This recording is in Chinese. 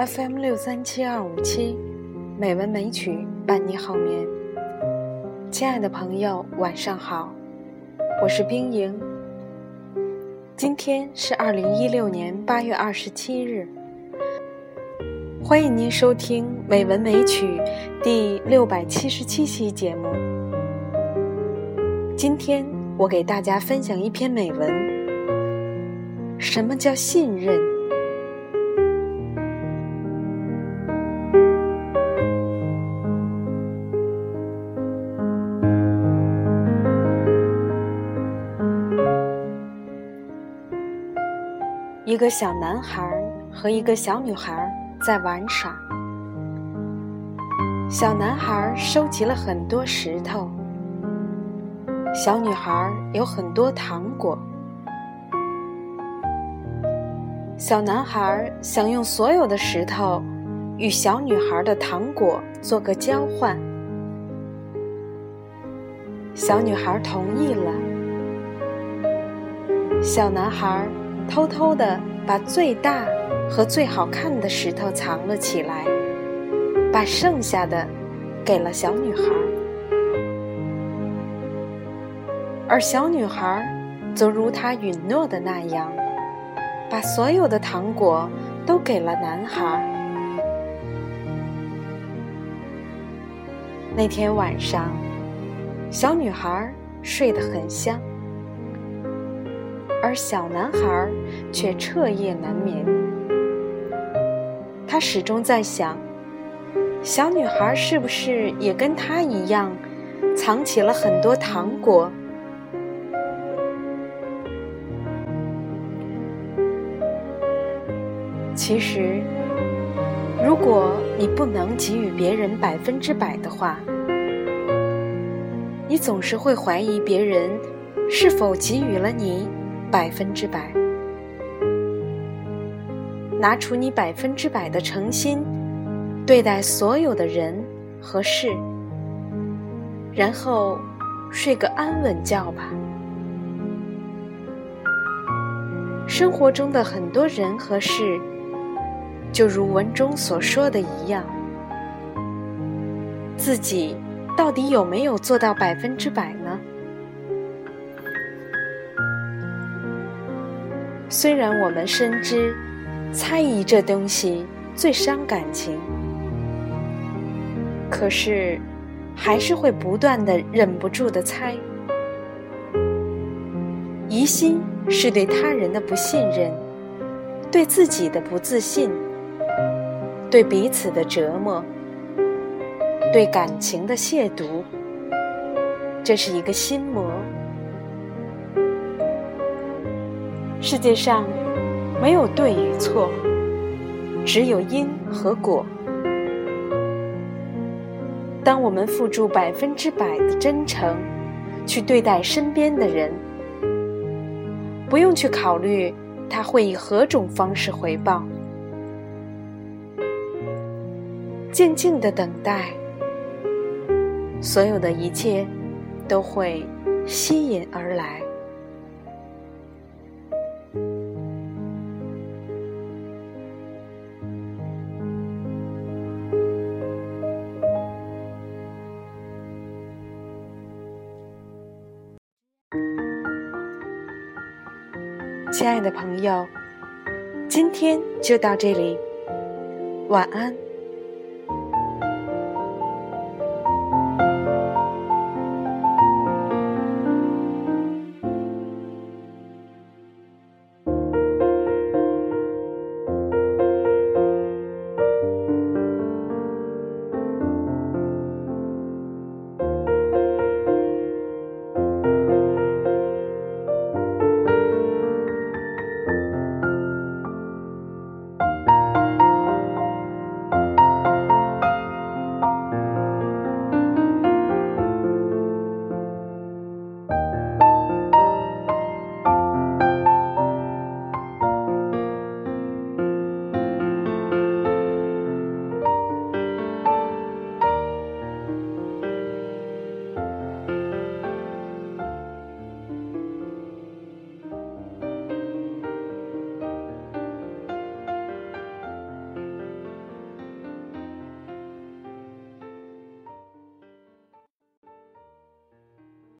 FM 六三七二五七，美文美曲伴你好眠。亲爱的朋友，晚上好，我是冰莹。今天是二零一六年八月二十七日，欢迎您收听《美文美曲》第六百七十七期节目。今天我给大家分享一篇美文。什么叫信任？一个小男孩和一个小女孩在玩耍。小男孩收集了很多石头，小女孩有很多糖果。小男孩想用所有的石头与小女孩的糖果做个交换，小女孩同意了。小男孩。偷偷的把最大和最好看的石头藏了起来，把剩下的给了小女孩，而小女孩则如她允诺的那样，把所有的糖果都给了男孩。那天晚上，小女孩睡得很香。而小男孩却彻夜难眠。他始终在想：小女孩是不是也跟他一样，藏起了很多糖果？其实，如果你不能给予别人百分之百的话，你总是会怀疑别人是否给予了你。百分之百，拿出你百分之百的诚心，对待所有的人和事，然后睡个安稳觉吧。生活中的很多人和事，就如文中所说的一样，自己到底有没有做到百分之百虽然我们深知，猜疑这东西最伤感情，可是，还是会不断的忍不住的猜。疑心是对他人的不信任，对自己的不自信，对彼此的折磨，对感情的亵渎。这是一个心魔。世界上没有对与错，只有因和果。当我们付出百分之百的真诚去对待身边的人，不用去考虑他会以何种方式回报，静静的等待，所有的一切都会吸引而来。亲爱的朋友，今天就到这里，晚安。